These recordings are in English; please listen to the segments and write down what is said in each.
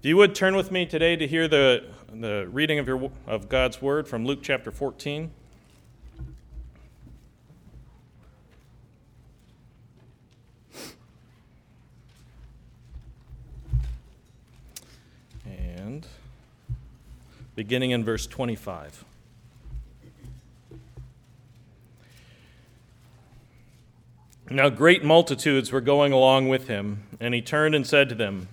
If you would turn with me today to hear the, the reading of, your, of God's Word from Luke chapter 14. And beginning in verse 25. Now great multitudes were going along with him, and he turned and said to them,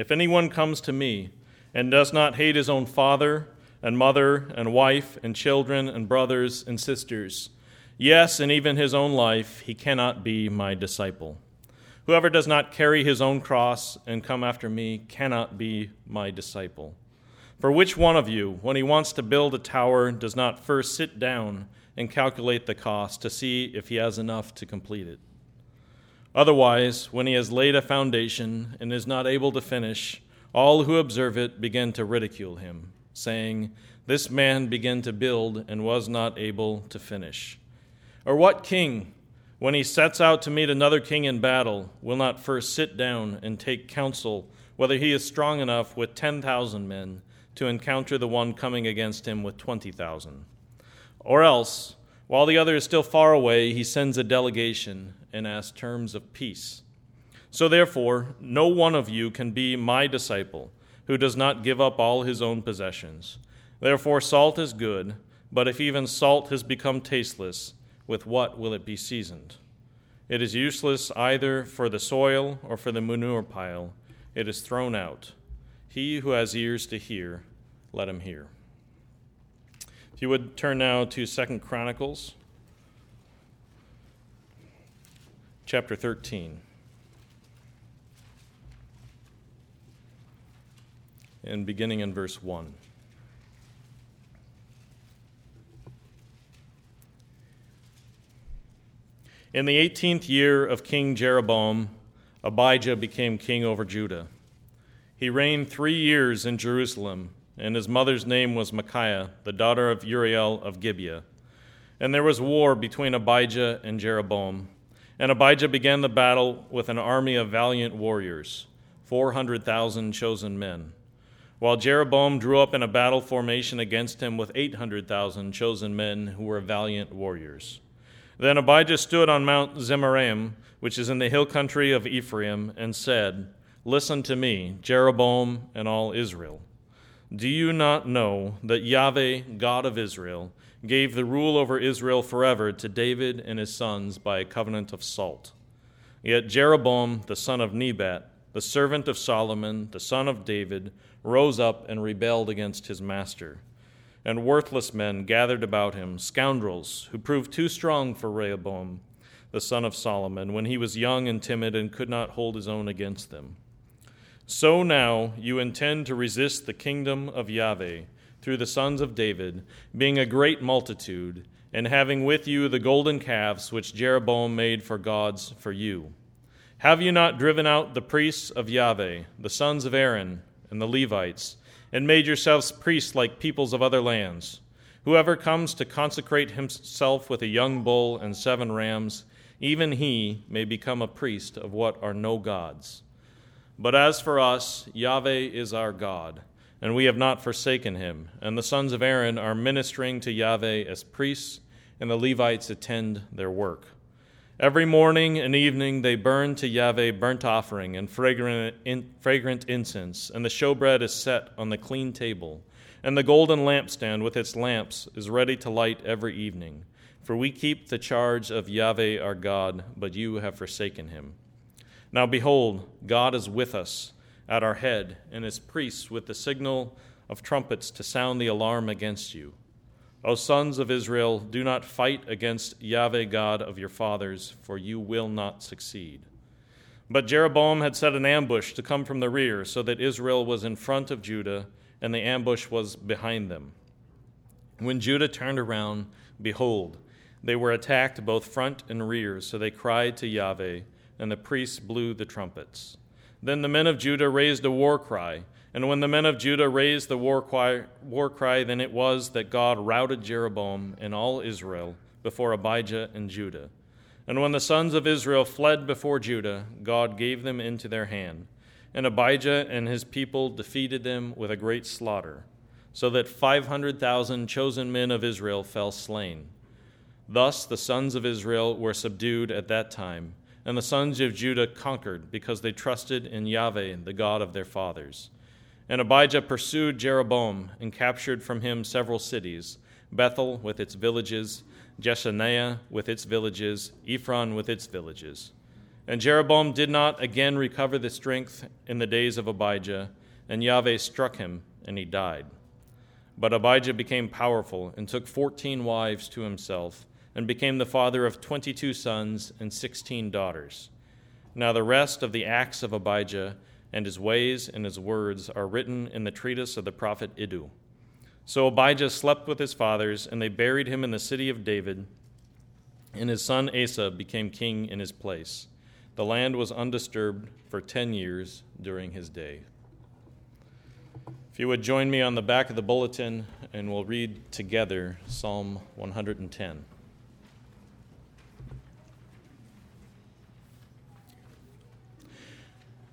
If anyone comes to me and does not hate his own father and mother and wife and children and brothers and sisters, yes, and even his own life, he cannot be my disciple. Whoever does not carry his own cross and come after me cannot be my disciple. For which one of you, when he wants to build a tower, does not first sit down and calculate the cost to see if he has enough to complete it? Otherwise, when he has laid a foundation and is not able to finish, all who observe it begin to ridicule him, saying, This man began to build and was not able to finish. Or what king, when he sets out to meet another king in battle, will not first sit down and take counsel whether he is strong enough with 10,000 men to encounter the one coming against him with 20,000? Or else, while the other is still far away, he sends a delegation and asks terms of peace. So therefore, no one of you can be my disciple who does not give up all his own possessions. Therefore, salt is good, but if even salt has become tasteless, with what will it be seasoned? It is useless either for the soil or for the manure pile. It is thrown out. He who has ears to hear, let him hear. You would turn now to Second Chronicles chapter 13. And beginning in verse 1. In the 18th year of King Jeroboam, Abijah became king over Judah. He reigned three years in Jerusalem and his mother's name was Micaiah, the daughter of Uriel of Gibeah. And there was war between Abijah and Jeroboam. And Abijah began the battle with an army of valiant warriors, 400,000 chosen men, while Jeroboam drew up in a battle formation against him with 800,000 chosen men who were valiant warriors. Then Abijah stood on Mount Zemaraim, which is in the hill country of Ephraim, and said, Listen to me, Jeroboam and all Israel. Do you not know that Yahweh, God of Israel, gave the rule over Israel forever to David and his sons by a covenant of salt? Yet Jeroboam, the son of Nebat, the servant of Solomon, the son of David, rose up and rebelled against his master. And worthless men gathered about him, scoundrels who proved too strong for Rehoboam, the son of Solomon, when he was young and timid and could not hold his own against them. So now you intend to resist the kingdom of Yahweh through the sons of David, being a great multitude, and having with you the golden calves which Jeroboam made for gods for you. Have you not driven out the priests of Yahweh, the sons of Aaron, and the Levites, and made yourselves priests like peoples of other lands? Whoever comes to consecrate himself with a young bull and seven rams, even he may become a priest of what are no gods. But as for us, Yahweh is our God, and we have not forsaken him. And the sons of Aaron are ministering to Yahweh as priests, and the Levites attend their work. Every morning and evening they burn to Yahweh burnt offering and fragrant, in, fragrant incense, and the showbread is set on the clean table, and the golden lampstand with its lamps is ready to light every evening. For we keep the charge of Yahweh our God, but you have forsaken him. Now behold, God is with us at our head, and his priests with the signal of trumpets to sound the alarm against you. O sons of Israel, do not fight against Yahweh God of your fathers, for you will not succeed. But Jeroboam had set an ambush to come from the rear, so that Israel was in front of Judah, and the ambush was behind them. When Judah turned around, behold, they were attacked both front and rear, so they cried to Yahweh and the priests blew the trumpets. Then the men of Judah raised a war cry. And when the men of Judah raised the war cry, war cry, then it was that God routed Jeroboam and all Israel before Abijah and Judah. And when the sons of Israel fled before Judah, God gave them into their hand. And Abijah and his people defeated them with a great slaughter, so that 500,000 chosen men of Israel fell slain. Thus the sons of Israel were subdued at that time, and the sons of Judah conquered because they trusted in Yahweh, the God of their fathers. And Abijah pursued Jeroboam and captured from him several cities Bethel with its villages, Jeshanah with its villages, Ephron with its villages. And Jeroboam did not again recover the strength in the days of Abijah, and Yahweh struck him, and he died. But Abijah became powerful and took fourteen wives to himself, and became the father of twenty two sons and sixteen daughters. Now the rest of the acts of Abijah and his ways and his words are written in the treatise of the prophet Iddo. So Abijah slept with his fathers, and they buried him in the city of David, and his son Asa became king in his place. The land was undisturbed for 10 years during his day. If you would join me on the back of the bulletin, and we'll read together Psalm 110.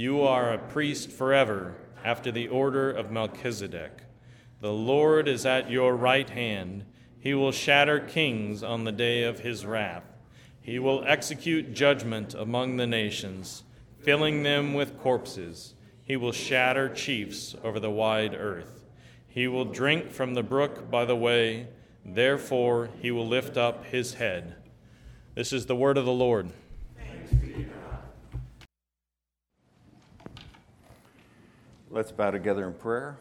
You are a priest forever, after the order of Melchizedek. The Lord is at your right hand. He will shatter kings on the day of his wrath. He will execute judgment among the nations, filling them with corpses. He will shatter chiefs over the wide earth. He will drink from the brook by the way, therefore he will lift up his head. This is the word of the Lord. Let's bow together in prayer.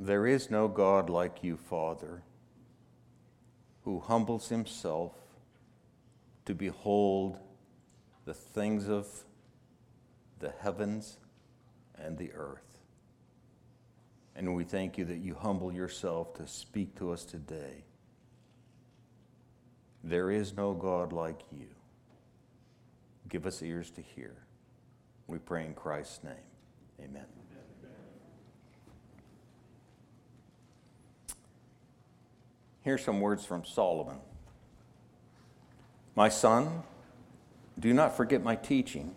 There is no God like you, Father, who humbles himself to behold the things of the heavens and the earth. And we thank you that you humble yourself to speak to us today. There is no God like you. Give us ears to hear. We pray in Christ's name. Amen. Here's some words from Solomon My son, do not forget my teaching,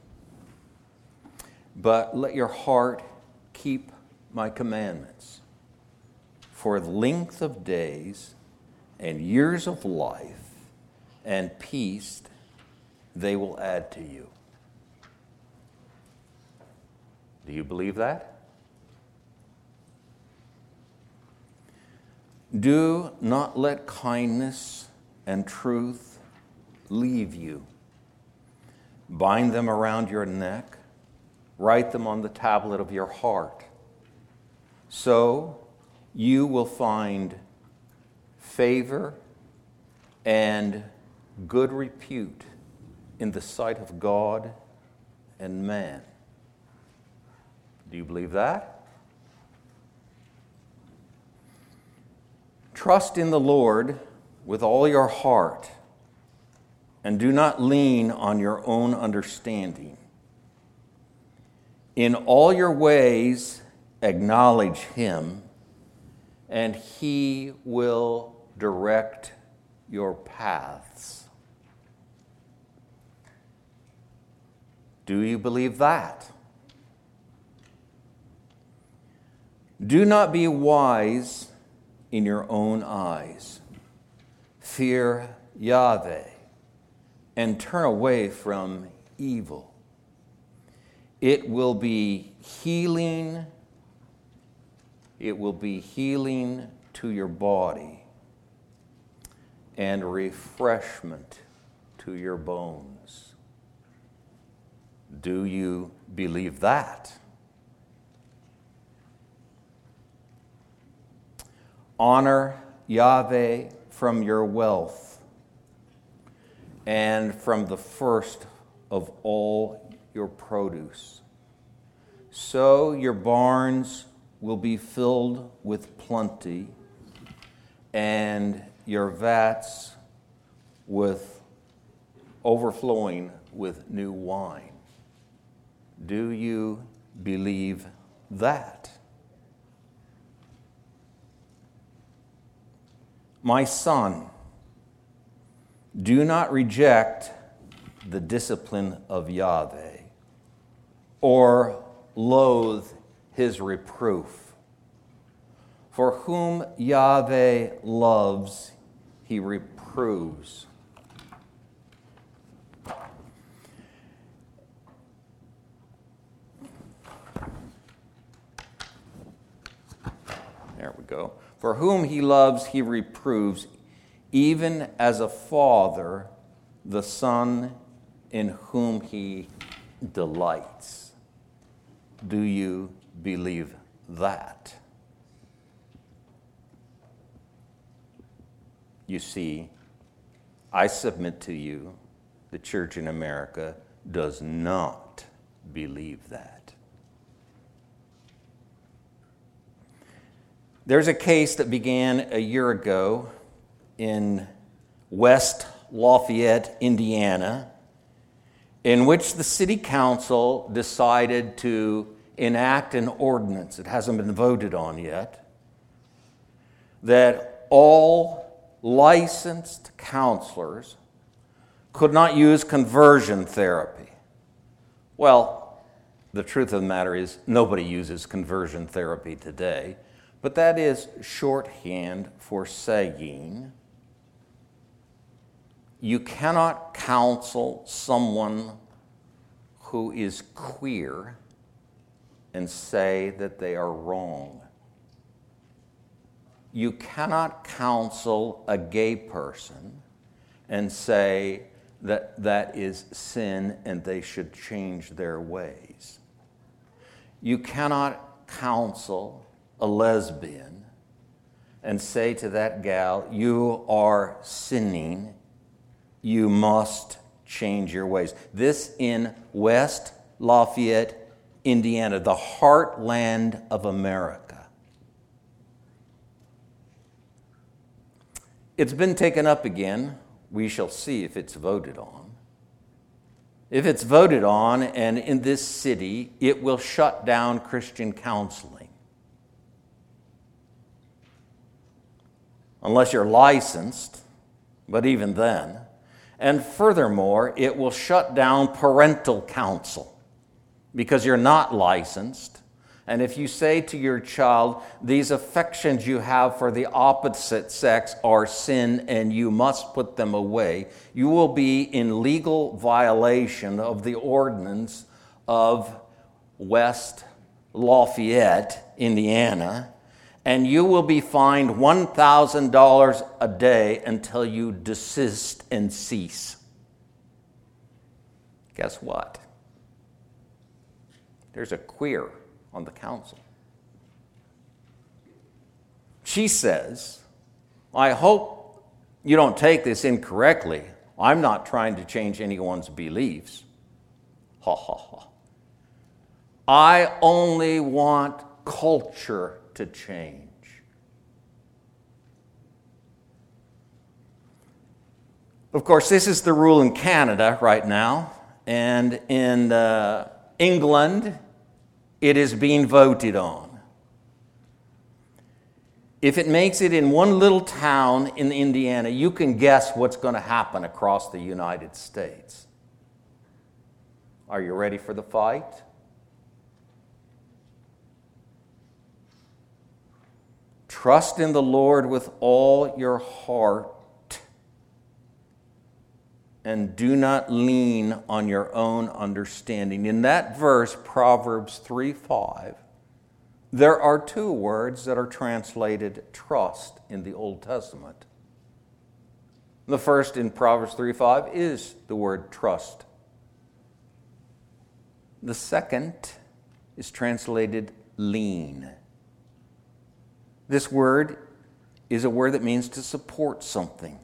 but let your heart keep my commandments. For length of days and years of life and peace they will add to you. Do you believe that? Do not let kindness and truth leave you. Bind them around your neck, write them on the tablet of your heart. So you will find favor and good repute in the sight of God and man. Do you believe that? Trust in the Lord with all your heart and do not lean on your own understanding. In all your ways, acknowledge Him, and He will direct your paths. Do you believe that? Do not be wise in your own eyes. Fear Yahweh and turn away from evil. It will be healing. It will be healing to your body and refreshment to your bones. Do you believe that? Honor Yahweh from your wealth and from the first of all your produce. So your barns will be filled with plenty, and your vats with overflowing with new wine. Do you believe that? My son, do not reject the discipline of Yahweh or loathe his reproof. For whom Yahweh loves, he reproves. There we go. For whom he loves, he reproves, even as a father the son in whom he delights. Do you believe that? You see, I submit to you, the church in America does not believe that. There's a case that began a year ago in West Lafayette, Indiana, in which the city council decided to enact an ordinance, it hasn't been voted on yet, that all licensed counselors could not use conversion therapy. Well, the truth of the matter is, nobody uses conversion therapy today, but that is shorthand for saying you cannot counsel someone who is queer and say that they are wrong. You cannot counsel a gay person and say that that is sin and they should change their ways. You cannot counsel a lesbian and say to that gal, You are sinning you must change your ways. This in West Lafayette, Indiana, the heartland of America. It's been taken up again. We shall see if it's voted on. If it's voted on, and in this city, it will shut down Christian counseling. Unless you're licensed, but even then. And furthermore, it will shut down parental counsel because you're not licensed. And if you say to your child, these affections you have for the opposite sex are sin and you must put them away, you will be in legal violation of the ordinance of West Lafayette, Indiana, and you will be fined $1,000 a day until you desist and cease. Guess what? There's a queer on the council. She says, I hope you don't take this incorrectly. I'm not trying to change anyone's beliefs. Ha ha ha. I only want culture to change. Of course, this is the rule in Canada right now, and in uh, England, it is being voted on. If it makes it in one little town in Indiana, you can guess what's going to happen across the United States. Are you ready for the fight? Trust in the Lord with all your heart and do not lean on your own understanding. In that verse, Proverbs 3 5, there are two words that are translated trust in the Old Testament. The first in Proverbs 3 5 is the word trust. The second is translated lean. This word is a word that means to support something.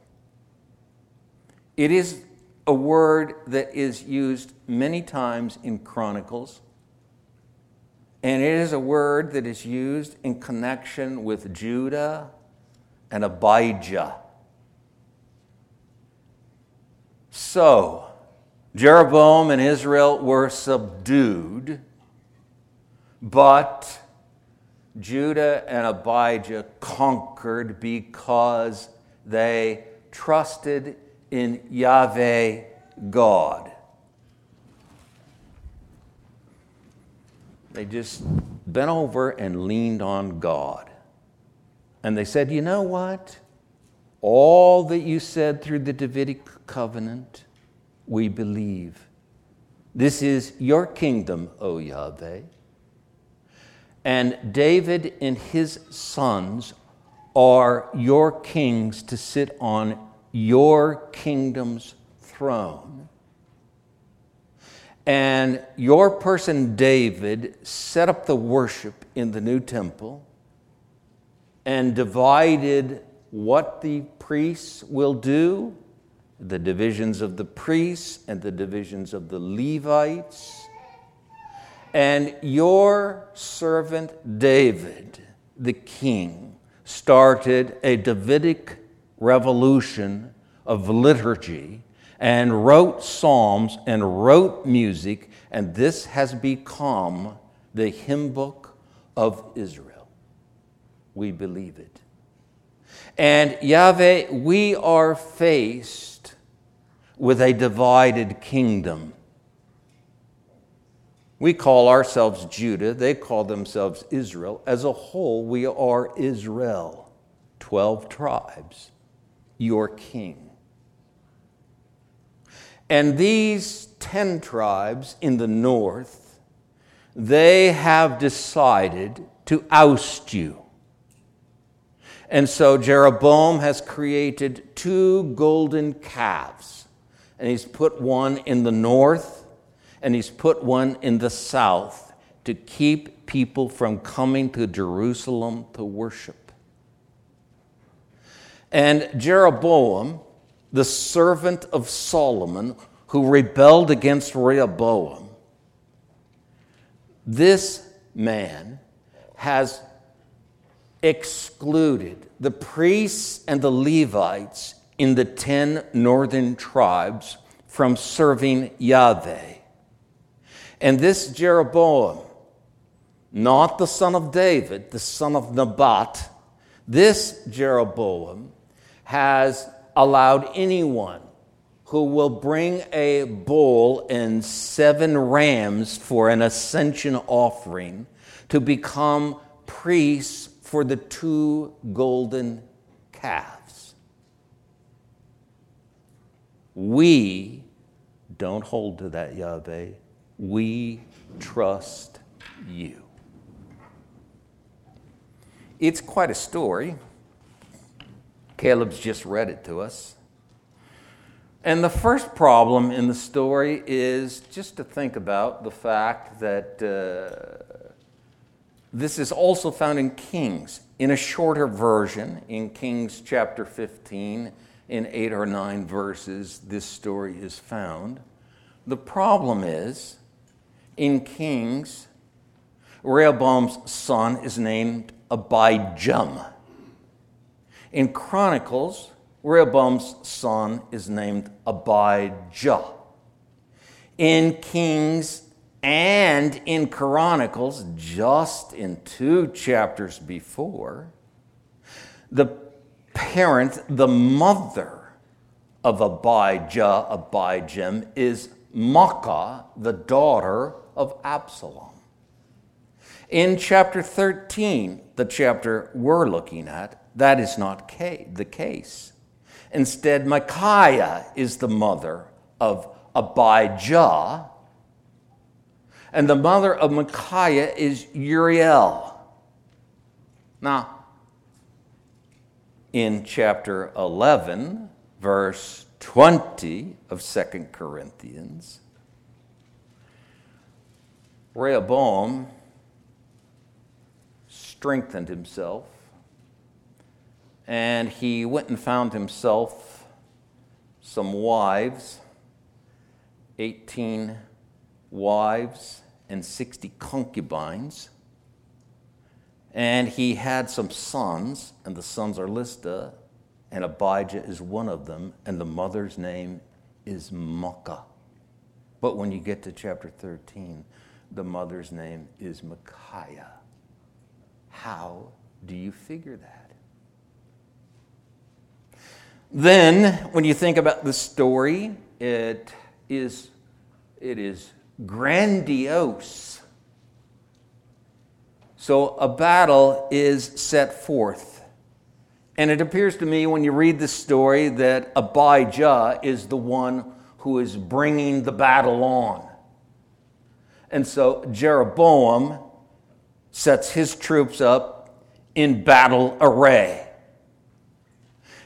It is a word that is used many times in Chronicles, and it is a word that is used in connection with Judah and Abijah. So, Jeroboam and Israel were subdued, but Judah and Abijah conquered because they trusted in Yahweh God. They just bent over and leaned on God. And they said, You know what? All that you said through the Davidic covenant, we believe. This is your kingdom, O Yahweh. And David and his sons are your kings to sit on your kingdom's throne. And your person, David, set up the worship in the new temple and divided what the priests will do the divisions of the priests and the divisions of the Levites. And your servant David, the king, started a Davidic revolution of liturgy and wrote psalms and wrote music, and this has become the hymn book of Israel. We believe it. And Yahweh, we are faced with a divided kingdom. We call ourselves Judah, they call themselves Israel. As a whole, we are Israel, 12 tribes your king. And these 10 tribes in the north, they have decided to oust you. And so Jeroboam has created two golden calves. And he's put one in the north and he's put one in the south to keep people from coming to Jerusalem to worship. And Jeroboam, the servant of Solomon, who rebelled against Rehoboam, this man has excluded the priests and the Levites in the 10 northern tribes from serving Yahweh. And this Jeroboam, not the son of David, the son of Nabat, this Jeroboam has allowed anyone who will bring a bull and seven rams for an ascension offering to become priests for the two golden calves. We don't hold to that, Yahweh. We trust you. It's quite a story. Caleb's just read it to us. And the first problem in the story is just to think about the fact that uh, this is also found in Kings, in a shorter version, in Kings chapter 15, in eight or nine verses, this story is found. The problem is, in Kings, Rehoboam's son is named Abijam. In Chronicles, Rehoboam's son is named Abijah. In Kings and in Chronicles, just in two chapters before, the parent, the mother of Abijah, Abijam, is Maacah, the daughter of Absalom. In chapter 13, the chapter we're looking at, that is not the case. Instead, Micaiah is the mother of Abijah, and the mother of Micaiah is Uriel. Now, in chapter 11, verse 20 of Second Corinthians, Rehoboam strengthened himself and he went and found himself some wives 18 wives and 60 concubines. And he had some sons, and the sons are listed, and Abijah is one of them, and the mother's name is Maacah. But when you get to chapter 13, the mother's name is Micaiah. How do you figure that? Then, when you think about the story, it is, it is grandiose. So, a battle is set forth. And it appears to me when you read the story that Abijah is the one who is bringing the battle on. And so Jeroboam sets his troops up in battle array.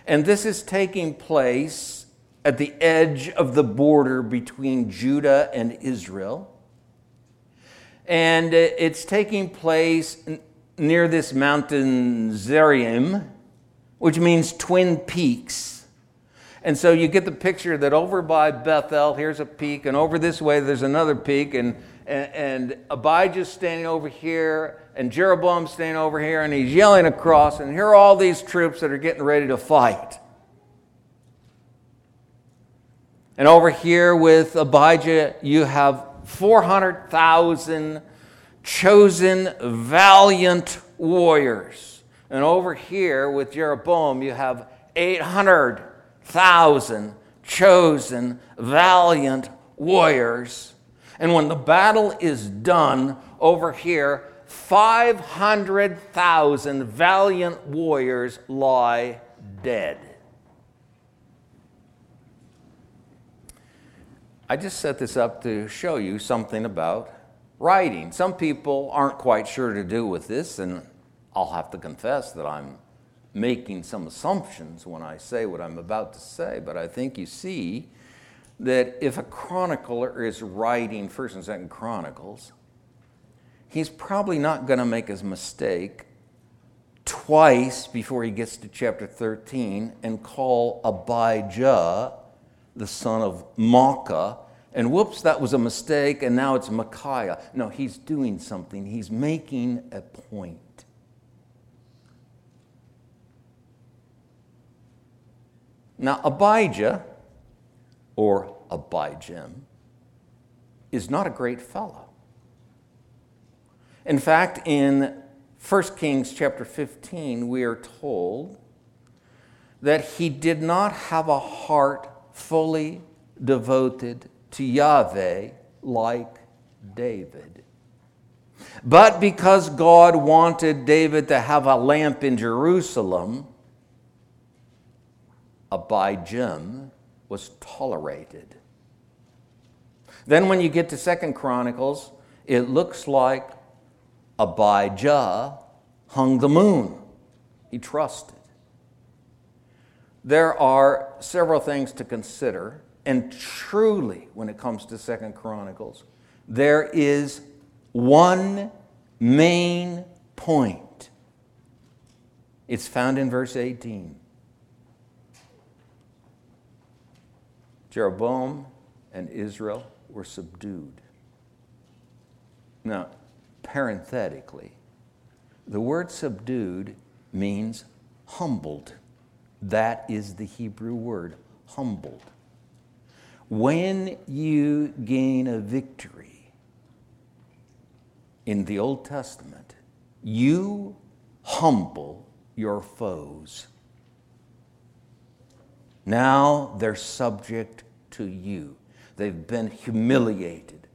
And this is taking place at the edge of the border between Judah and Israel. And uh, it's taking place near this mountain Zerim, which means twin peaks. And so you get the picture that over by Bethel, here's a peak, and over this way, there's another peak, and, and, and Abijah's standing over here, and Jeroboam's standing over here, and he's yelling across, and here are all these troops that are getting ready to fight. And over here with Abijah, you have 400,000 chosen, valiant warriors. And over here with Jeroboam, you have 800,000 chosen, valiant warriors. And when the battle is done, over here, 500,000 valiant warriors lie dead. I just set this up to show you something about writing. Some people aren't quite sure to do with this, and I'll have to confess that I'm making some assumptions when I say what I'm about to say, but I think you see that if a chronicler is writing 1st and 2nd Chronicles, he's probably not going to make his mistake twice before he gets to chapter 13 and call Abijah the son of Maacah, and whoops, that was a mistake, and now it's Micaiah. No, he's doing something, he's making a point. Now, Abijah, or Abijam, is not a great fellow. In fact, in 1 Kings chapter 15, we are told that he did not have a heart fully devoted to Yahweh like David. But because God wanted David to have a lamp in Jerusalem, Abijam was tolerated. Then when you get to Second Chronicles, it looks like Abijah hung the moon. He trusted there are several things to consider, and truly, when it comes to Second Chronicles, there is one main point. It's found in verse 18. Jeroboam and Israel were subdued. Now, parenthetically, the word subdued means humbled. That is the Hebrew word, humbled. When you gain a victory in the Old Testament, you humble your foes. Now they're subject to you. They've been humiliated.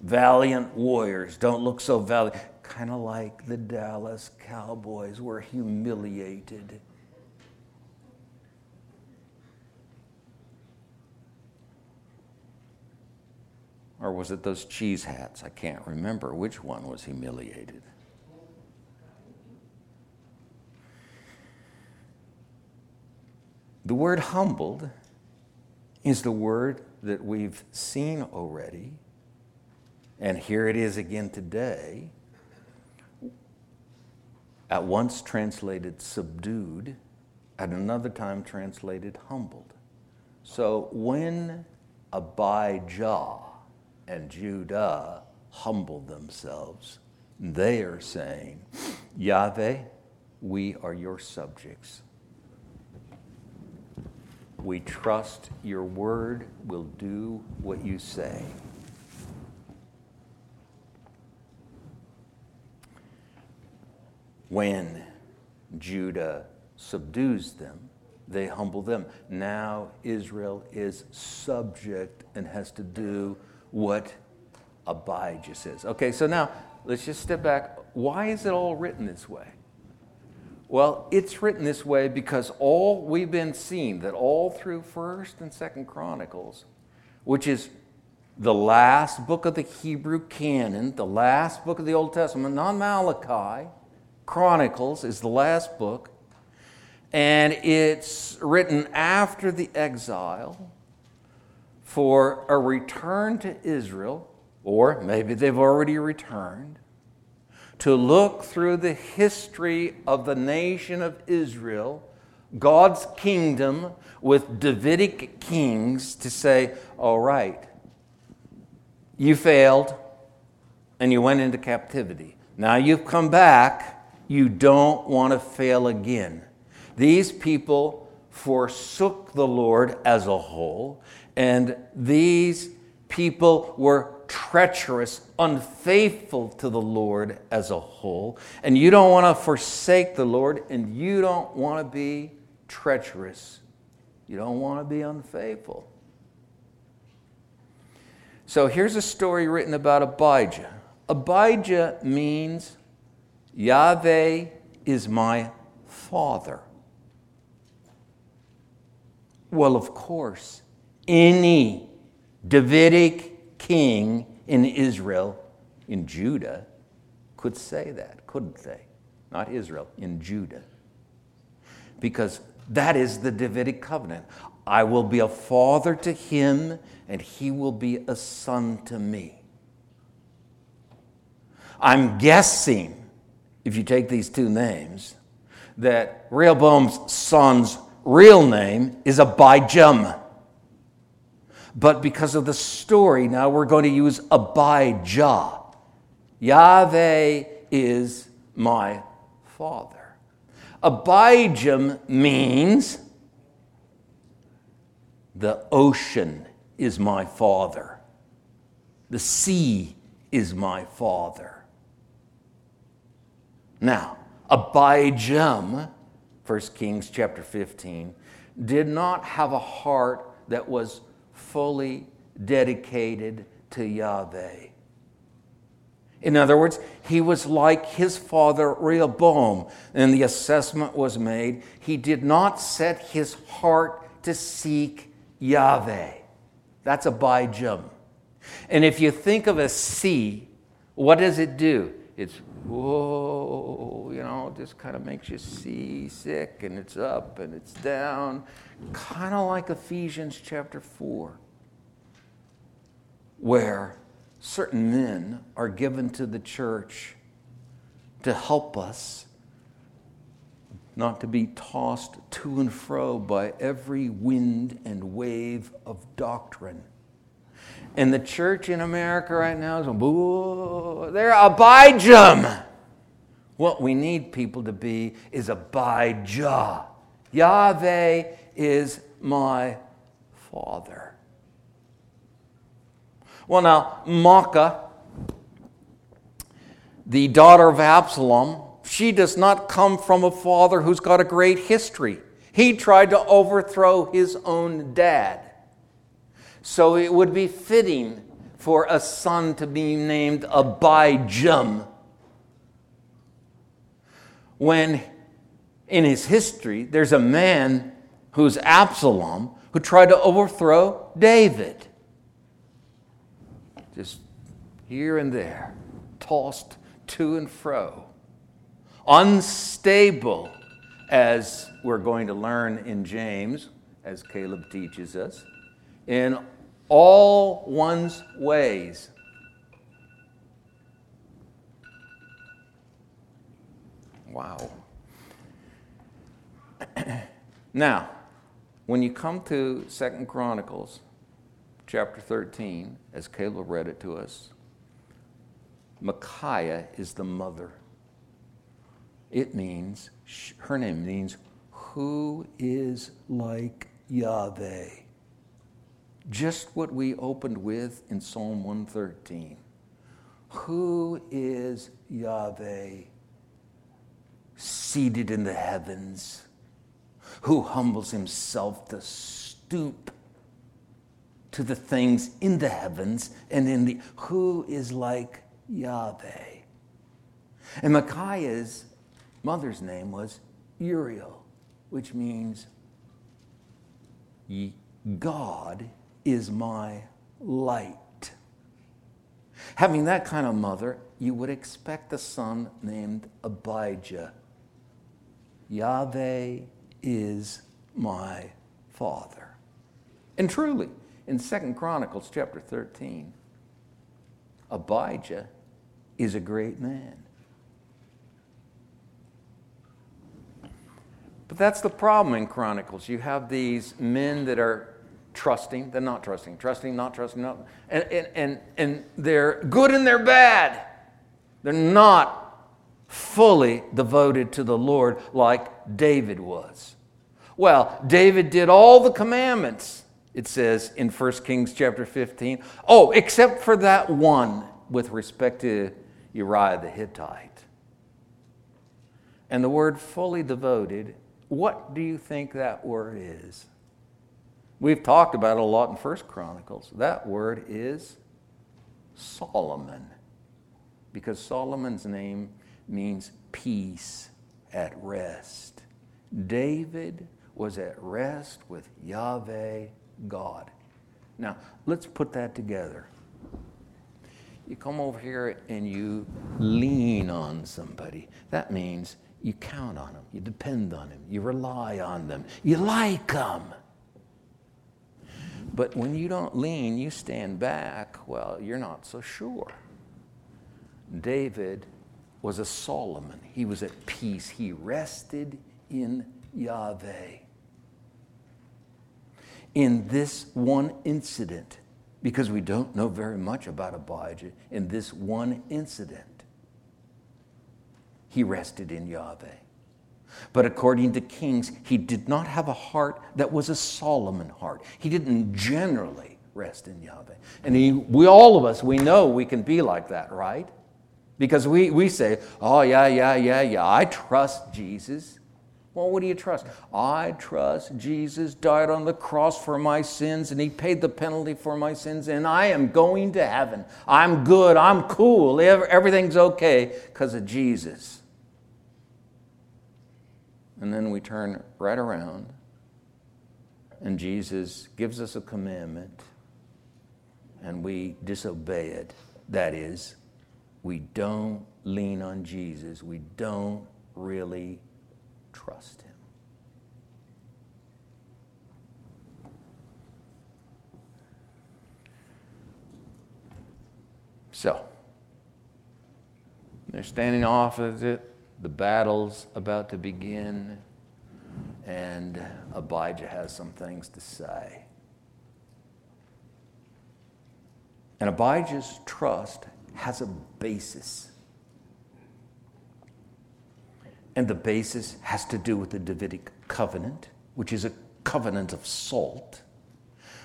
Valiant warriors don't look so valiant. Kind of like the Dallas Cowboys were humiliated Or was it those cheese hats? I can't remember which one was humiliated. The word humbled is the word that we've seen already, and here it is again today. At once translated subdued, at another time translated humbled. So when Abijah and Judah humble themselves, they are saying, Yahweh, we are your subjects. We trust your word will do what you say. When Judah subdues them, they humble them. Now Israel is subject and has to do what Abijah says. Okay, so now let's just step back. Why is it all written this way? Well, it's written this way because all we've been seeing that all through 1st and 2nd Chronicles, which is the last book of the Hebrew canon, the last book of the Old Testament, not Malachi, Chronicles is the last book, and it's written after the exile for a return to Israel, or maybe they've already returned, to look through the history of the nation of Israel, God's kingdom with Davidic kings, to say, all right, you failed and you went into captivity. Now you've come back you don't want to fail again. These people forsook the Lord as a whole, and these people were treacherous, unfaithful to the Lord as a whole. And you don't want to forsake the Lord, and you don't want to be treacherous. You don't want to be unfaithful. So here's a story written about Abijah. Abijah means Yahweh is my father. Well, of course, any Davidic king in Israel, in Judah, could say that, couldn't they? Not Israel, in Judah. Because that is the Davidic covenant. I will be a father to him, and he will be a son to me. I'm guessing if you take these two names, that Rehoboam's son's real name is Abijam. But because of the story, now we're going to use Abijah. Yahweh is my father. Abijam means the ocean is my father, the sea is my father. Now, Abijam, 1 Kings chapter 15, did not have a heart that was fully dedicated to Yahweh. In other words, he was like his father Rehoboam, and the assessment was made. He did not set his heart to seek Yahweh. That's a Abijam. And if you think of a sea, what does it do? It's whoa, you know, just kind of makes you seasick and it's up and it's down, kind of like Ephesians chapter 4, where certain men are given to the church to help us not to be tossed to and fro by every wind and wave of doctrine and the church in America right now is, a boo, they're Abijam. What we need people to be is Abijah. Yahweh is my father. Well, now, Maacah, the daughter of Absalom, she does not come from a father who's got a great history. He tried to overthrow his own dad. So it would be fitting for a son to be named Abijam. When in his history, there's a man who's Absalom who tried to overthrow David. Just here and there, tossed to and fro, unstable, as we're going to learn in James, as Caleb teaches us, in all one's ways. Wow. Now, when you come to Second Chronicles chapter 13, as Caleb read it to us, Micaiah is the mother. It means, her name means, who is like Yahweh. Just what we opened with in Psalm 113. Who is Yahweh seated in the heavens? Who humbles himself to stoop to the things in the heavens and in the who is like Yahweh. And Micaiah's mother's name was Uriel, which means God is my light. Having that kind of mother, you would expect a son named Abijah. Yahweh is my father. And truly, in Second Chronicles chapter 13, Abijah is a great man. But that's the problem in Chronicles. You have these men that are trusting, they're not trusting, trusting, not trusting, not, and, and, and, and they're good and they're bad. They're not fully devoted to the Lord like David was. Well, David did all the commandments, it says in 1 Kings chapter 15. Oh, except for that one with respect to Uriah the Hittite. And the word fully devoted, what do you think that word is? We've talked about it a lot in First Chronicles. That word is Solomon, because Solomon's name means peace at rest. David was at rest with Yahweh God. Now, let's put that together. You come over here and you lean on somebody. That means you count on them, you depend on them, you rely on them, you like them. But when you don't lean, you stand back, well, you're not so sure. David was a Solomon. He was at peace. He rested in Yahweh. In this one incident, because we don't know very much about Abijah, in this one incident, he rested in Yahweh. But according to Kings, he did not have a heart that was a Solomon heart. He didn't generally rest in Yahweh. And he, we, all of us, we know we can be like that, right? Because we, we say, oh, yeah, yeah, yeah, yeah, I trust Jesus. Well, what do you trust? I trust Jesus died on the cross for my sins and he paid the penalty for my sins and I am going to heaven. I'm good. I'm cool. Everything's okay because of Jesus. And then we turn right around, and Jesus gives us a commandment, and we disobey it. That is, we don't lean on Jesus, we don't really trust Him. So, they're standing off of it the battle's about to begin, and Abijah has some things to say. And Abijah's trust has a basis. And the basis has to do with the Davidic covenant, which is a covenant of salt.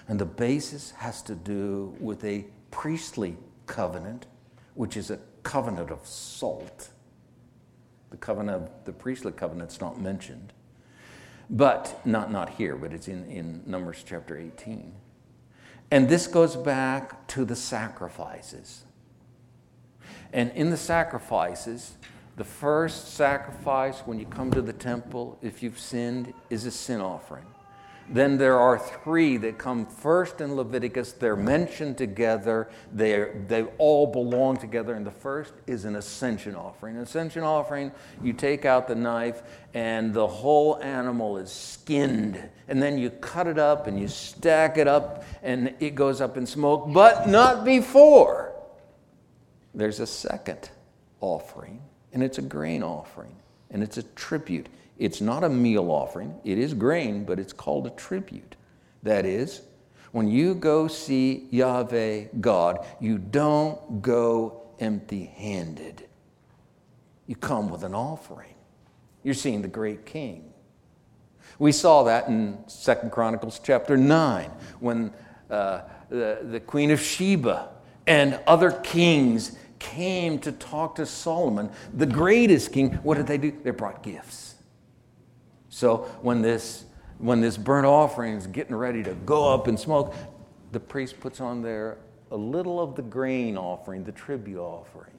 And the basis has to do with a priestly covenant, which is a covenant of salt. The covenant, the priestly covenant's not mentioned, but not, not here, but it's in, in Numbers chapter 18. And this goes back to the sacrifices. And in the sacrifices, the first sacrifice when you come to the temple, if you've sinned, is a sin offering. Then there are three that come first in Leviticus. They're mentioned together. they they all belong together. And the first is an ascension offering. An ascension offering, you take out the knife and the whole animal is skinned. And then you cut it up and you stack it up and it goes up in smoke, but not before. There's a second offering, and it's a grain offering, and it's a tribute. It's not a meal offering, it is grain, but it's called a tribute. That is, when you go see Yahweh God, you don't go empty handed. You come with an offering. You're seeing the great king. We saw that in Second Chronicles chapter 9 when uh, the, the queen of Sheba and other kings came to talk to Solomon, the greatest king. What did they do? They brought gifts. So when this, when this burnt offering is getting ready to go up in smoke, the priest puts on there a little of the grain offering, the tribute offering.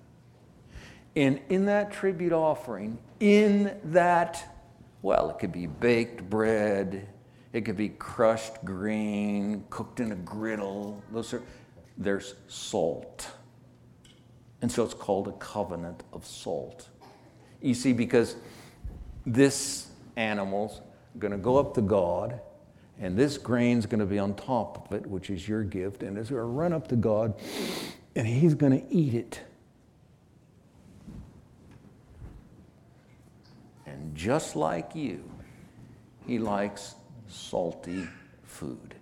And in that tribute offering, in that, well, it could be baked bread, it could be crushed grain, cooked in a griddle. Those are, there's salt. And so it's called a covenant of salt. You see, because this animal's going to go up to God, and this grain's going to be on top of it, which is your gift, and it's going to run up to God, and He's going to eat it. And just like you, He likes salty food.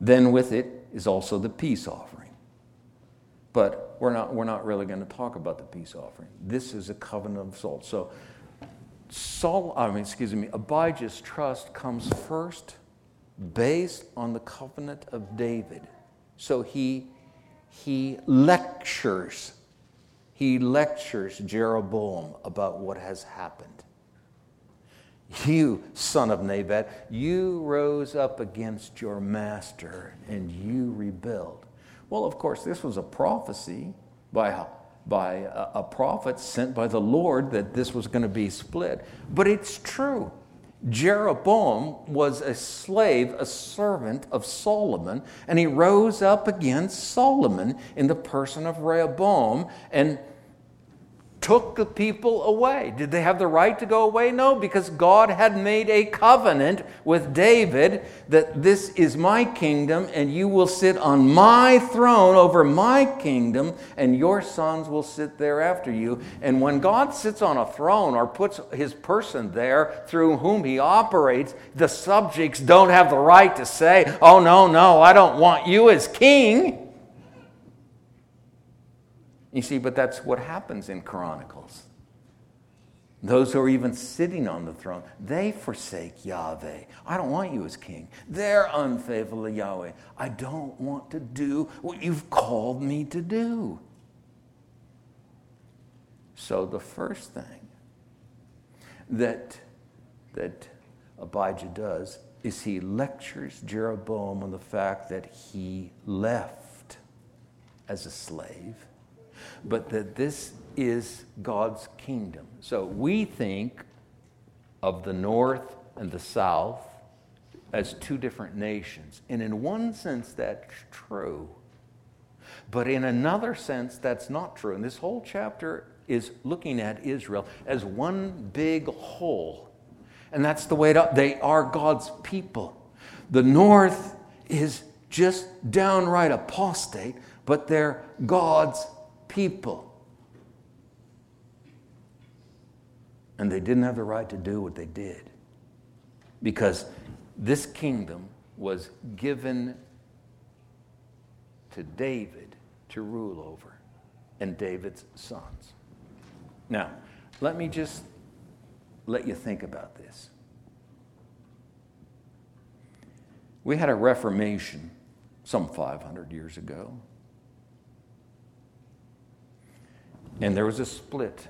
Then with it is also the peace offering. But we're not, we're not really going to talk about the peace offering. This is a covenant of salt. So, Saul, I mean, excuse me, Abijah's trust comes first based on the covenant of David. So he, he lectures, he lectures Jeroboam about what has happened. You, son of Nebat, you rose up against your master and you rebelled. Well, of course, this was a prophecy by, by a, a prophet sent by the Lord that this was going to be split. But it's true. Jeroboam was a slave, a servant of Solomon, and he rose up against Solomon in the person of Rehoboam and took the people away. Did they have the right to go away? No, because God had made a covenant with David that this is my kingdom and you will sit on my throne over my kingdom and your sons will sit there after you. And when God sits on a throne or puts his person there through whom he operates, the subjects don't have the right to say, oh, no, no, I don't want you as king. You see, but that's what happens in Chronicles. Those who are even sitting on the throne, they forsake Yahweh. I don't want you as king. They're unfaithful to Yahweh. I don't want to do what you've called me to do. So the first thing that, that Abijah does is he lectures Jeroboam on the fact that he left as a slave but that this is God's kingdom. So we think of the north and the south as two different nations. And in one sense, that's true. But in another sense, that's not true. And this whole chapter is looking at Israel as one big whole. And that's the way they are God's people. The north is just downright apostate, but they're God's people. And they didn't have the right to do what they did because this kingdom was given to David to rule over and David's sons. Now, let me just let you think about this. We had a Reformation some 500 years ago. And there was a split.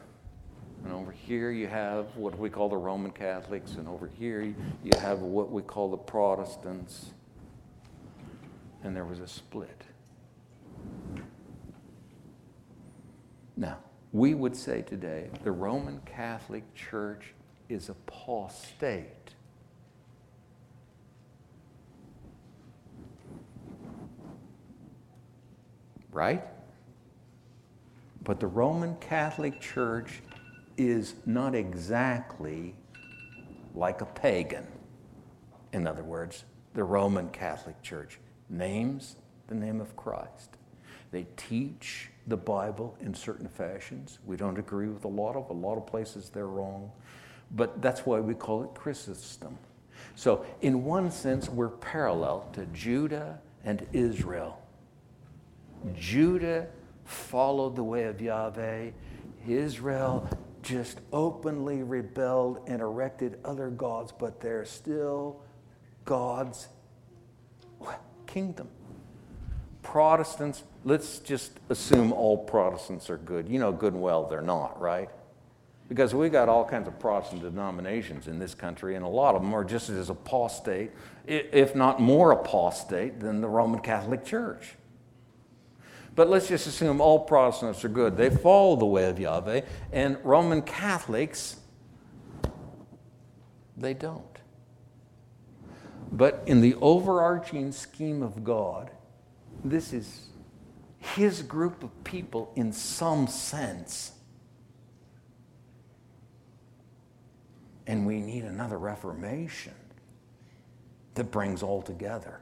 And over here you have what we call the Roman Catholics, and over here you have what we call the Protestants. And there was a split. Now, we would say today the Roman Catholic Church is apostate. Right? But the Roman Catholic Church is not exactly like a pagan. In other words, the Roman Catholic Church names the name of Christ. They teach the Bible in certain fashions. We don't agree with a lot of. A lot of places they're wrong. But that's why we call it Christendom. So, in one sense, we're parallel to Judah and Israel. Judah followed the way of Yahweh. Israel just openly rebelled and erected other gods, but they're still God's kingdom. Protestants, let's just assume all Protestants are good. You know good and well they're not, right? Because we got all kinds of Protestant denominations in this country, and a lot of them are just as apostate, if not more apostate, than the Roman Catholic Church. But let's just assume all Protestants are good. They follow the way of Yahweh, and Roman Catholics, they don't. But in the overarching scheme of God, this is his group of people in some sense. And we need another Reformation that brings all together.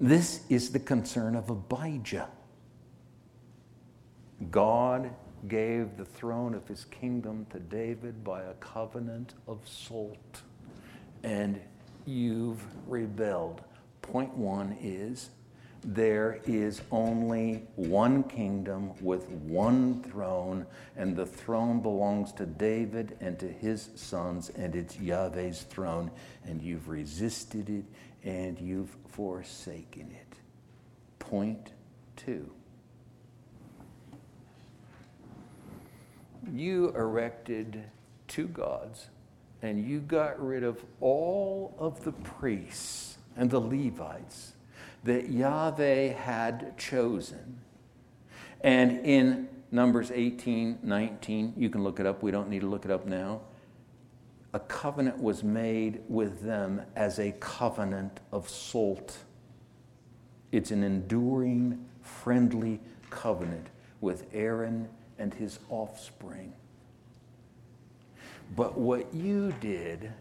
This is the concern of Abijah. God gave the throne of his kingdom to David by a covenant of salt, and you've rebelled. Point one is there is only one kingdom with one throne, and the throne belongs to David and to his sons, and it's Yahweh's throne, and you've resisted it and you've forsaken it. Point two. You erected two gods, and you got rid of all of the priests and the Levites that Yahweh had chosen. And in Numbers 18, 19, you can look it up, we don't need to look it up now. A covenant was made with them as a covenant of salt. It's an enduring, friendly covenant with Aaron and his offspring. But what you did,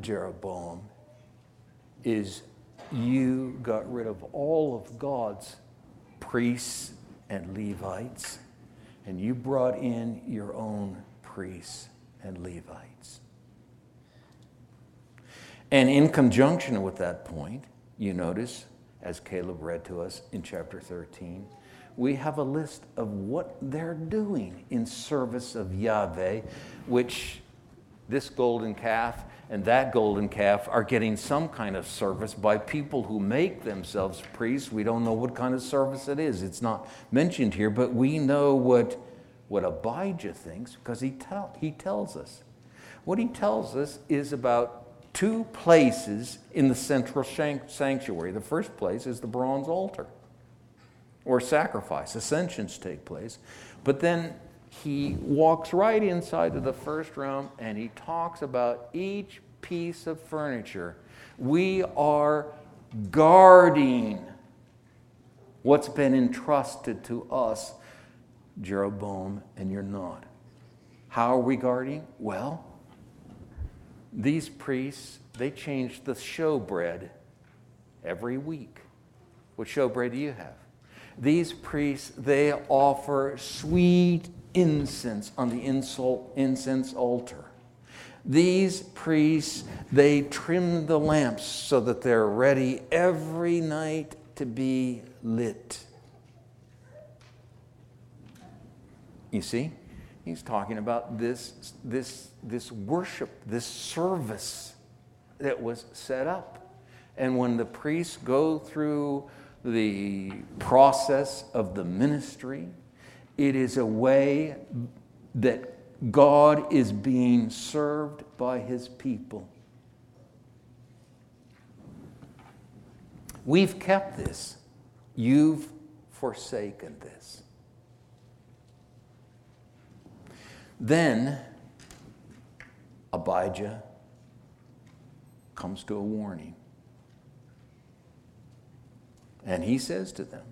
Jeroboam, is you got rid of all of God's priests and Levites, and you brought in your own priests and Levites. And in conjunction with that point, you notice, as Caleb read to us in chapter 13, we have a list of what they're doing in service of Yahweh, which this golden calf and that golden calf are getting some kind of service by people who make themselves priests. We don't know what kind of service it is. It's not mentioned here, but we know what, what Abijah thinks because he, tell, he tells us. What he tells us is about two places in the central sanctuary. The first place is the bronze altar or sacrifice, ascensions take place. But then he walks right inside of the first room and he talks about each piece of furniture. We are guarding what's been entrusted to us, Jeroboam, and you're not. How are we guarding? Well, these priests, they change the showbread every week. What showbread do you have? These priests, they offer sweet incense on the incense altar. These priests, they trim the lamps so that they're ready every night to be lit. You see, he's talking about this, this, this worship, this service that was set up. And when the priests go through the process of the ministry, it is a way that God is being served by his people. We've kept this. You've forsaken this. Then Abijah comes to a warning. And he says to them,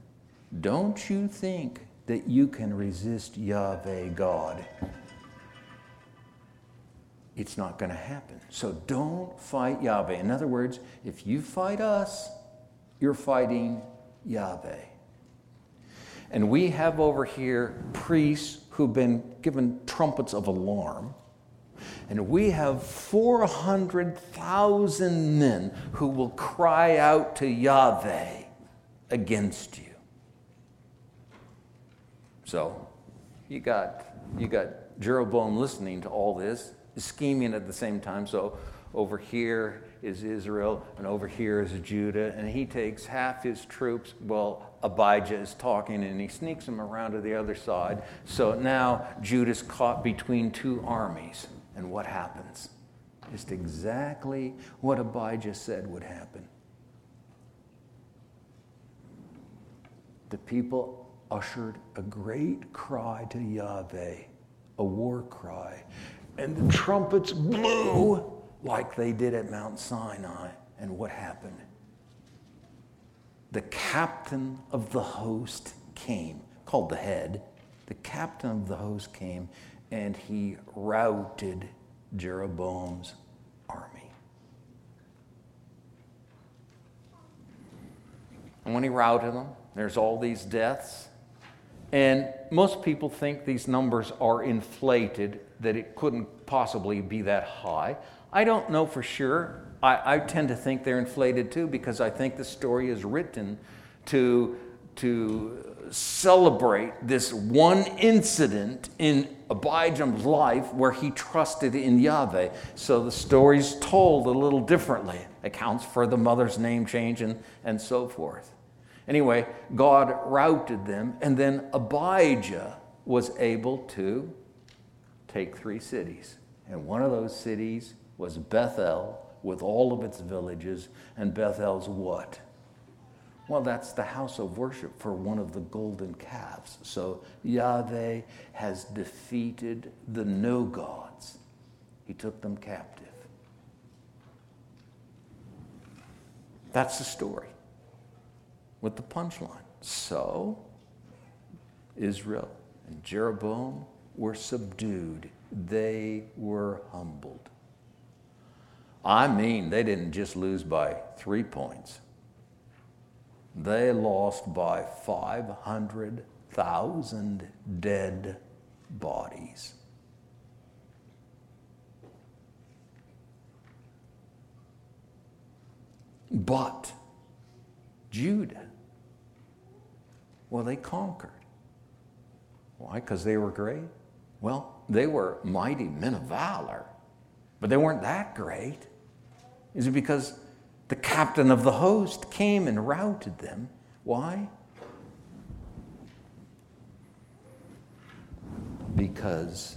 Don't you think that you can resist Yahweh God. It's not going to happen. So don't fight Yahweh. In other words, if you fight us, you're fighting Yahweh. And we have over here priests who've been given trumpets of alarm. And we have 400,000 men who will cry out to Yahweh against you. So, you got, you got Jeroboam listening to all this, scheming at the same time. So, over here is Israel, and over here is Judah, and he takes half his troops. Well, Abijah is talking, and he sneaks them around to the other side. So now Judah's caught between two armies. And what happens? Just exactly what Abijah said would happen. The people ushered a great cry to Yahweh, a war cry. And the trumpets blew like they did at Mount Sinai. And what happened? The captain of the host came, called the head. The captain of the host came and he routed Jeroboam's army. And when he routed them, there's all these deaths. And most people think these numbers are inflated, that it couldn't possibly be that high. I don't know for sure. I, I tend to think they're inflated too because I think the story is written to, to celebrate this one incident in Abijam's life where he trusted in Yahweh. So the story's told a little differently, accounts for the mother's name change and, and so forth. Anyway, God routed them, and then Abijah was able to take three cities. And one of those cities was Bethel with all of its villages, and Bethel's what? Well, that's the house of worship for one of the golden calves. So Yahweh has defeated the no gods, he took them captive. That's the story with the punchline. So Israel and Jeroboam were subdued, they were humbled. I mean, they didn't just lose by three points they lost by 500,000 dead bodies. But Judah, well, they conquered. Why? Because they were great? Well, they were mighty men of valor, but they weren't that great. Is it because the captain of the host came and routed them. Why? Because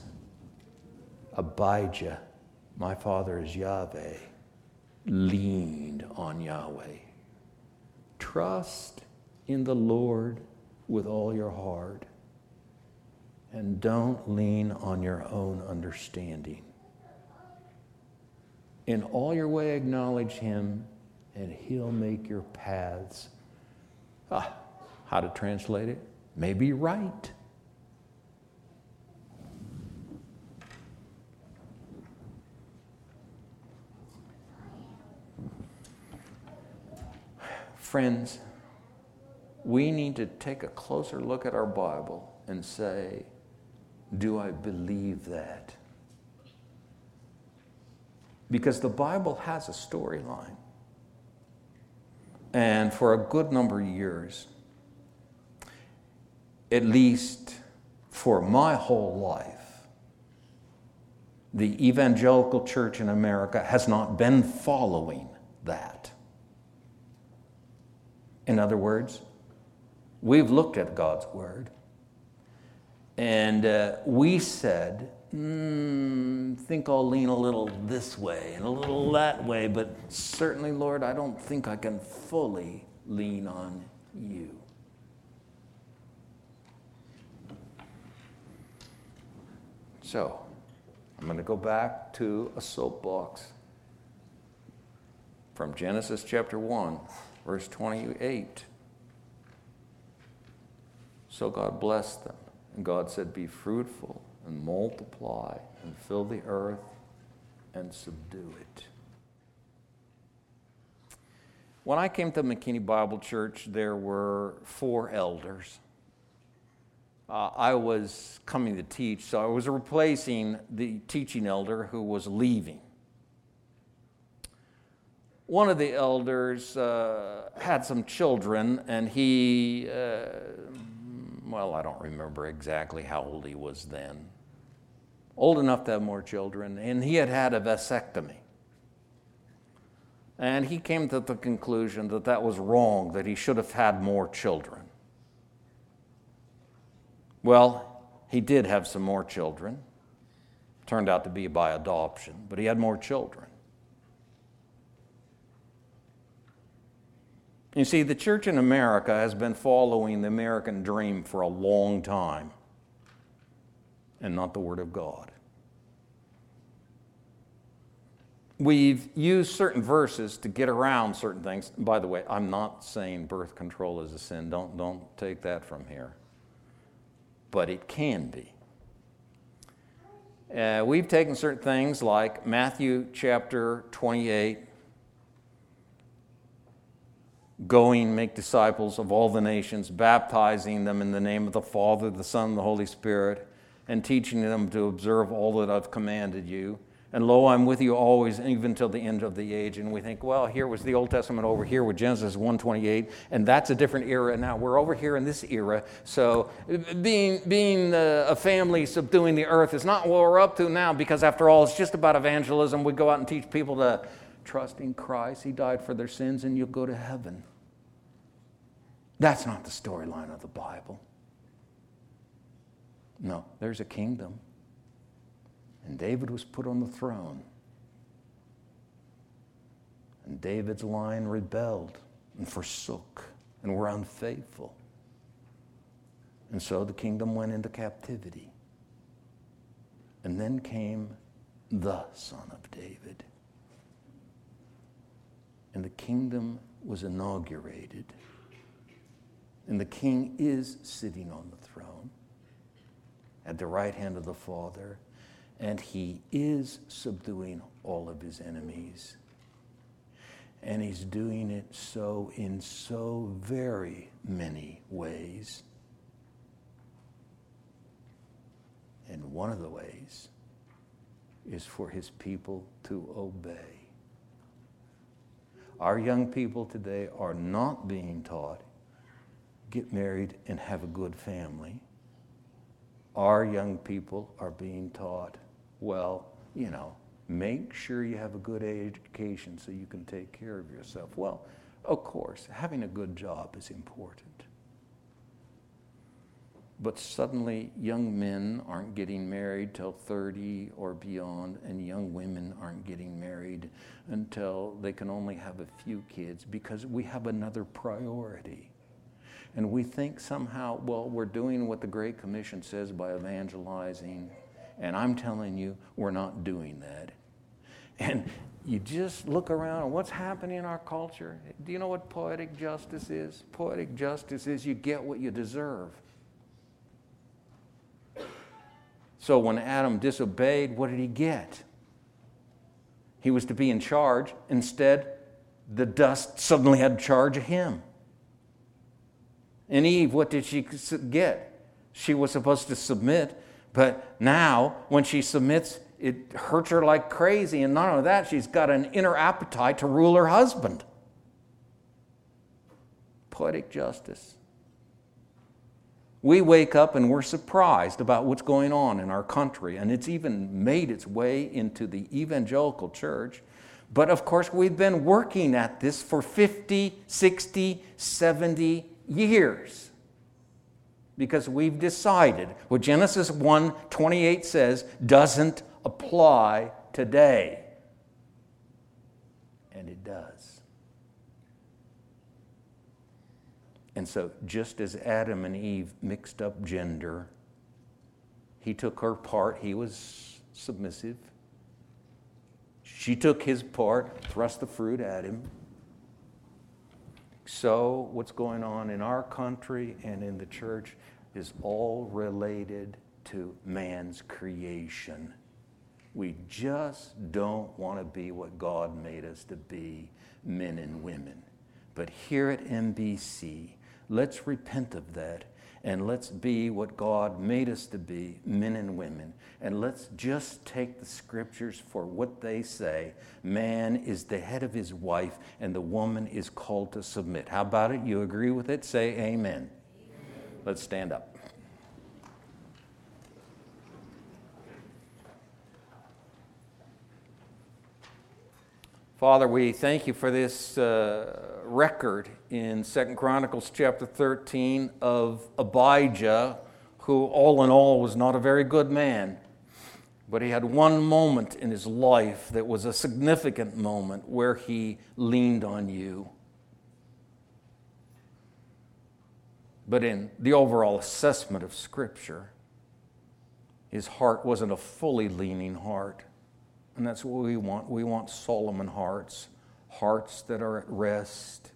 Abijah, my father is Yahweh, leaned on Yahweh. Trust in the Lord with all your heart and don't lean on your own understanding. In all your way, acknowledge Him and he'll make your paths. Ah, how to translate it? Maybe right. Friends, we need to take a closer look at our Bible and say, Do I believe that? Because the Bible has a storyline. And for a good number of years, at least for my whole life, the evangelical church in America has not been following that. In other words, we've looked at God's Word and uh, we said, mm, think I'll lean a little this way and a little that way, but certainly, Lord, I don't think I can fully lean on you. So, I'm going to go back to a soapbox from Genesis chapter 1, verse 28. So God blessed them, and God said, Be fruitful and multiply and fill the earth and subdue it. When I came to McKinney Bible Church, there were four elders. uh, I was coming to teach, so I was replacing the teaching elder who was leaving. One of the elders uh, had some children, and he, uh, well, I don't remember exactly how old he was then, old enough to have more children, and he had had a vasectomy. And he came to the conclusion that that was wrong, that he should have had more children. Well, he did have some more children. Turned out to be by adoption, but he had more children. You see, the church in America has been following the American dream for a long time and not the Word of God. we've used certain verses to get around certain things. By the way, I'm not saying birth control is a sin. Don't, don't take that from here. But it can be. Uh, we've taken certain things like Matthew chapter 28, going, make disciples of all the nations, baptizing them in the name of the Father, the Son, and the Holy Spirit, and teaching them to observe all that I've commanded you. And lo, I'm with you always, even till the end of the age. And we think, well, here was the Old Testament over here with Genesis 128, and that's a different era. Now we're over here in this era. So being, being uh, a family subduing the earth is not what we're up to now, because after all, it's just about evangelism. We go out and teach people to trust in Christ. He died for their sins, and you'll go to heaven. That's not the storyline of the Bible. No, there's a kingdom and David was put on the throne. And David's line rebelled and forsook and were unfaithful. And so the kingdom went into captivity. And then came the Son of David. And the kingdom was inaugurated. And the king is sitting on the throne at the right hand of the Father and he is subduing all of his enemies. And he's doing it so in so very many ways. And one of the ways is for his people to obey. Our young people today are not being taught get married and have a good family. Our young people are being taught well, you know, make sure you have a good education so you can take care of yourself. Well, of course, having a good job is important. But suddenly, young men aren't getting married till 30 or beyond, and young women aren't getting married until they can only have a few kids because we have another priority. And we think somehow, well, we're doing what the Great Commission says by evangelizing and I'm telling you, we're not doing that. And you just look around and what's happening in our culture. Do you know what poetic justice is? Poetic justice is you get what you deserve. So when Adam disobeyed, what did he get? He was to be in charge. Instead, the dust suddenly had charge of him. And Eve, what did she get? She was supposed to submit but now, when she submits, it hurts her like crazy. And not only that, she's got an inner appetite to rule her husband. Poetic justice. We wake up and we're surprised about what's going on in our country, and it's even made its way into the evangelical church. But of course, we've been working at this for 50, 60, 70 years because we've decided what Genesis 1 28 says doesn't apply today. And it does. And so, just as Adam and Eve mixed up gender, he took her part, he was submissive. She took his part, thrust the fruit at him. So, what's going on in our country and in the church is all related to man's creation. We just don't want to be what God made us to be, men and women. But here at MBC, let's repent of that and let's be what God made us to be, men and women. And let's just take the scriptures for what they say. Man is the head of his wife, and the woman is called to submit. How about it? You agree with it? Say amen. amen. Let's stand up. Father, we thank you for this uh, record in Second Chronicles chapter 13 of Abijah, who all in all was not a very good man, but he had one moment in his life that was a significant moment where he leaned on you. But in the overall assessment of Scripture, his heart wasn't a fully leaning heart. And that's what we want. We want Solomon hearts, hearts that are at rest.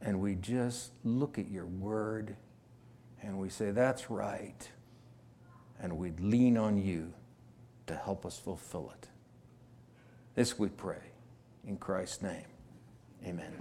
And we just look at your word and we say, That's right. And we lean on you to help us fulfill it. This we pray in Christ's name. Amen.